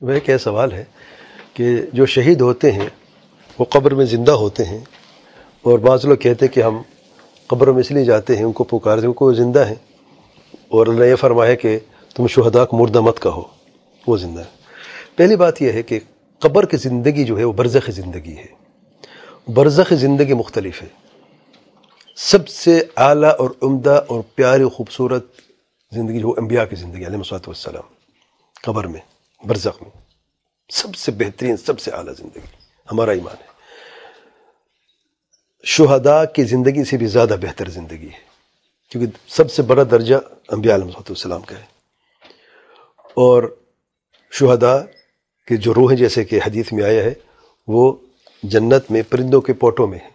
وہ ایک سوال ہے کہ جو شہید ہوتے ہیں، وہ قبر میں زندہ ہوتے ہیں اور بعض لوگ کہتے ہیں کہ ہم قبر میں اس لیے جاتے ہیں، ان کو پکارتے ہیں کو زندہ ہیں اور اللہ یہ فرمایا کہ تم شہدا کو مردہ مت کہو، وہ زندہ ہے پہلی بات یہ ہے کہ قبر کی زندگی جو ہے، وہ برزخ زندگی ہے۔ برزخ زندگی مختلف ہے۔ سب سے اعلیٰ اور عمدہ اور پیاری خوبصورت زندگی جو انبیاء کی زندگی علیہ مسلط والسلام، قبر میں۔ برزخ میں سب سے بہترین، سب سے اعلیٰ زندگی، ہمارا ایمان ہے۔ شہداء کی زندگی سے بھی زیادہ بہتر زندگی ہے، کیونکہ سب سے بڑا درجہ انبیاء علیہ صلاحت والسلام کا ہے۔ اور شہداء کے جو روح جیسے کہ حدیث میں آیا ہے، وہ جنت میں پرندوں کے پوٹوں میں ہیں،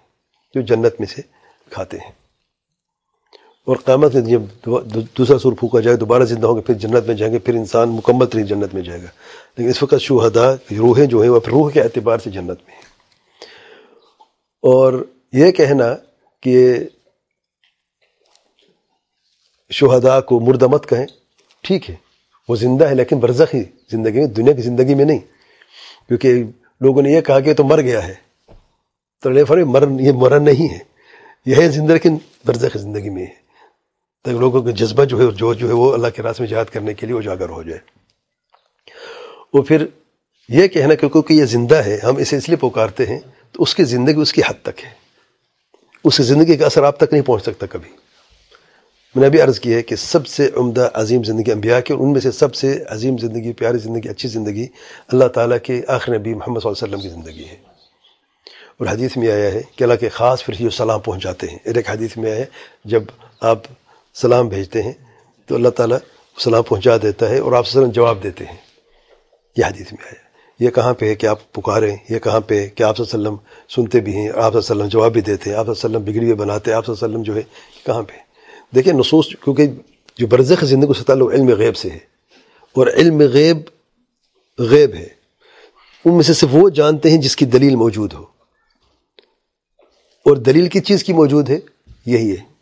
جو جنت میں سے کھاتے ہیں۔ اور قیامت میں جب دوسرا سور پھونکا جائے دوبارہ زندہ ہوں گے، پھر جنت میں جائیں گے، پھر انسان مکمل ترین جنت میں جائے گا۔ لیکن اس وقت شہدا روحیں جو ہیں، وہ روح کے اعتبار سے جنت میں ہیں۔ اور یہ کہنا کہ شہدا کو مردمت کہیں، ٹھیک ہے، وہ زندہ ہے لیکن برزخی زندگی میں، دنیا کی زندگی میں نہیں۔ کیونکہ لوگوں نے یہ کہا کہ تو مر گیا ہے۔ تو مر یہ مرن نہیں ہے۔ یہ ہے زندگی لیکن برزخ زندگی میں ہے۔ تاکہ لوگوں کا جذبہ جو ہے جو جو ہے وہ اللہ کے راس میں جہاد کرنے کے لیے اجاگر ہو جائے۔ وہ پھر یہ کہنا کہ کیونکہ یہ زندہ ہے، ہم اسے اس لیے پکارتے ہیں، تو اس کی زندگی اس کی حد تک ہے۔ اس زندگی کا اثر آپ تک نہیں پہنچ سکتا کبھی۔ میں نے ابھی عرض کی ہے کہ سب سے عمدہ عظیم زندگی انبیاء کی، اور ان میں سے سب سے عظیم زندگی، پیاری زندگی، اچھی زندگی اللہ تعالیٰ کے آخر نبی محمد صلی اللہ علیہ وسلم کی زندگی ہے۔ اور حدیث میں آیا ہے کہ اللہ کے خاص پھر یہ سلام پہنچاتے ہیں۔ ایک حدیث میں آیا ہے، جب آپ سلام بھیجتے ہیں تو اللہ تعالیٰ سلام پہنچا دیتا ہے اور آپ وسلم جواب دیتے ہیں۔ یہ حدیث میں آیا۔ یہ کہاں پہ ہے کہ آپ پکاریں یہ کہاں پہ ہے کہ آپ وسلم سنتے بھی ہیں آپ وسلم جواب بھی دیتے ہیں؟ آپ وسلم بگڑی ہوئے بناتے ہیں؟ آپ وسلم جو ہے، کہاں پہ دیکھیں نصوص کیونکہ جو برزخ زندگی سے تعلق علم غیب سے ہے اور علم غیب غیب ہے۔ ان میں سے صرف وہ جانتے ہیں جس کی دلیل موجود ہو۔ اور دلیل کس چیز کی موجود ہے، یہی ہے۔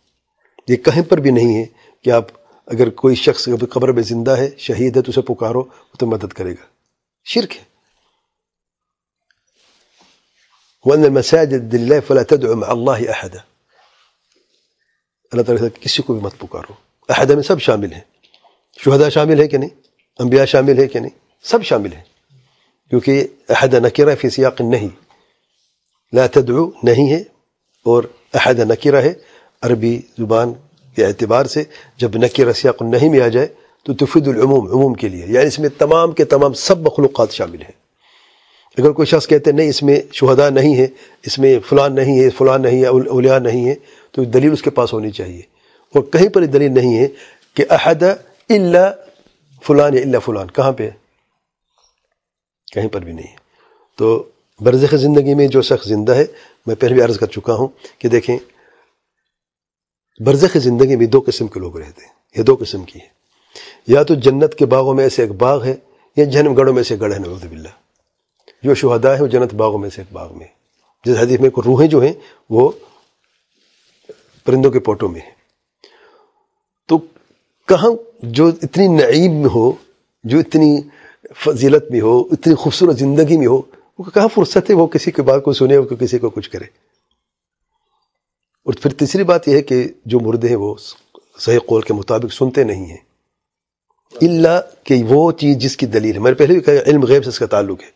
یہ کہیں پر بھی نہیں ہے کہ آپ اگر کوئی شخص قبر میں زندہ ہے شہید ہے تو اسے پکارو وہ تو مدد کرے گا شرک ہے وَأَنَّ الْمَسَاجِدِ لِلَّهِ فَلَا تَدْعُ مَعَ اللَّهِ أَحَدًا اللہ تعالیٰ کسی کو بھی مت پکارو احدہ میں سب شامل ہیں شہداء شامل ہے کہ نہیں انبیاء شامل ہے کہ نہیں سب شامل ہیں کیونکہ احدہ نکرہ فی سیاق نہیں لا تدعو نہیں ہے عربی زبان کے اعتبار سے جب نکرہ سیاق نہیں میں آ جائے تو تفید العموم، عموم کے لیے یعنی اس میں تمام کے تمام سب مخلوقات شامل ہیں۔ اگر کوئی شخص کہتے ہیں، نہیں، اس میں شہداء نہیں ہے اس میں فلان نہیں ہے، فلان نہیں ہے، اولیاء نہیں ہے تو دلیل اس کے پاس ہونی چاہیے۔ اور کہیں پر دلیل نہیں ہے کہ احد الا فلان یا اللہ فلان، کہاں پہ کہیں پر بھی نہیں ہے۔ تو برزخ زندگی میں جو شخص زندہ ہے، میں پہلے بھی عرض کر چکا ہوں کہ دیکھیں برزخ زندگی میں دو قسم کے لوگ رہتے ہیں یہ دو قسم کی ہے یا تو جنت کے باغوں میں ایسے ایک باغ ہے، یا جہنم گڑھوں میں سے گڑھ ہے، نعوذ باللہ۔ جو شہداء ہے وہ جنت باغوں میں سے ایک باغ میں جس حدیث میں روحیں جو ہیں، وہ پرندوں کے پوٹوں میں ہیں۔ تو کہاں جو اتنی نعیم میں ہو، جو اتنی فضیلت میں ہو، اتنی خوبصورت زندگی میں ہو، وہ کہاں فرصت ہے وہ کسی کے بات کو سنے، وہ کسی کو کچھ کرے؟ اور پھر تیسری بات یہ ہے کہ جو مردے ہیں وہ صحیح قول کے مطابق سنتے نہیں ہیں۔ اللہ کہ وہ چیز جس کی دلیل ہے۔ میں نے پہلے بھی کہا علم غیب سے اس کا تعلق ہے۔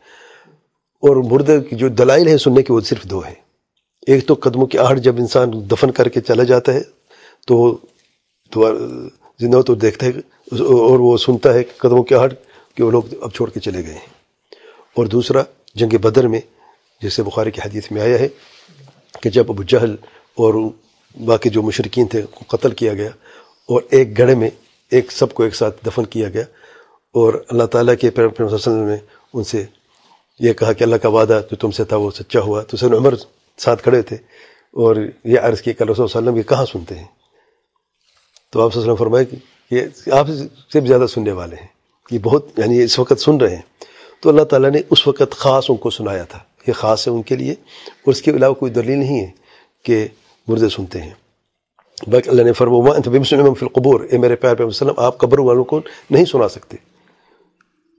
اور مردے کی جو دلائل ہیں سننے کی وہ صرف دو ہیں۔ ایک تو قدموں کی آہٹ جب انسان دفن کر کے چلا جاتا ہے، تو زندہ تو دیکھتا ہے اور وہ سنتا ہے قدموں کی آہٹ کہ وہ لوگ اب چھوڑ کے چلے گئے ہیں۔ اور دوسرا، جنگ بدر میں، جیسے بخاری کی حدیث میں آیا ہے کہ جب ابو جہل اور باقی جو مشرقین تھے کو قتل کیا گیا اور ایک گڑھے میں ایک سب کو ایک ساتھ دفن کیا گیا اور اللہ تعالیٰ کے وسلم نے ان سے یہ کہا کہ اللہ کا وعدہ جو تم سے تھا وہ سچا ہوا۔ تو سن عمر ساتھ کھڑے تھے اور یہ عرض کی کہ اللہ علیہ وسلم یہ کہاں سنتے ہیں؟ تو آپ وسلم فرمائے کہ یہ آپ سے بھی زیادہ سننے والے ہیں۔ یہ بہت یعنی اس وقت سن رہے ہیں۔ تو اللہ تعالیٰ نے اس وقت خاص ان کو سنایا تھا یہ خاص ہے ان کے لیے۔ اور اس کے علاوہ کوئی دلیل نہیں ہے کہ مردے سنتے ہیں۔ بلکہ اللہ نے فرما فی القبور اے میرے پیار پہ وسلم، آپ قبر والوں کو نہیں سنا سکتے۔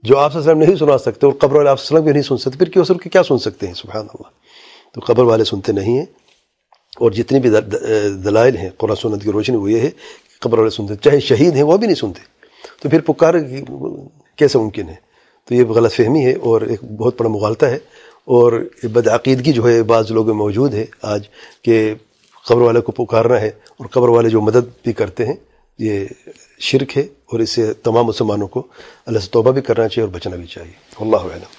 جو آپ وسلم نہیں سنا سکتے، اور قبر والے آپ وسلم بھی نہیں سن سکتے، پھر کیوں کیا سن سکتے ہیں؟ سبحان اللہ۔ تو قبر والے سنتے نہیں ہیں، اور جتنی بھی دلائل ہیں، قرآن سنت کی روشنی وہ یہ ہے کہ قبر والے سنتے چاہے شہید ہیں، وہ بھی نہیں سنتے۔ تو پھر پکار کیسے ممکن ہے؟ تو یہ غلط فہمی ہے، اور ایک بہت بڑا مغالطہ ہے۔ اور بدعقیدگی جو ہے، بعض لوگوں میں موجود ہے آج، کہ قبر والے کو پکارنا ہے اور قبر والے جو مدد بھی کرتے ہیں، یہ شرک ہے اور اس سے تمام مسلمانوں کو اللہ سے توبہ بھی کرنا چاہیے اور بچنا بھی چاہیے۔ اللہ علم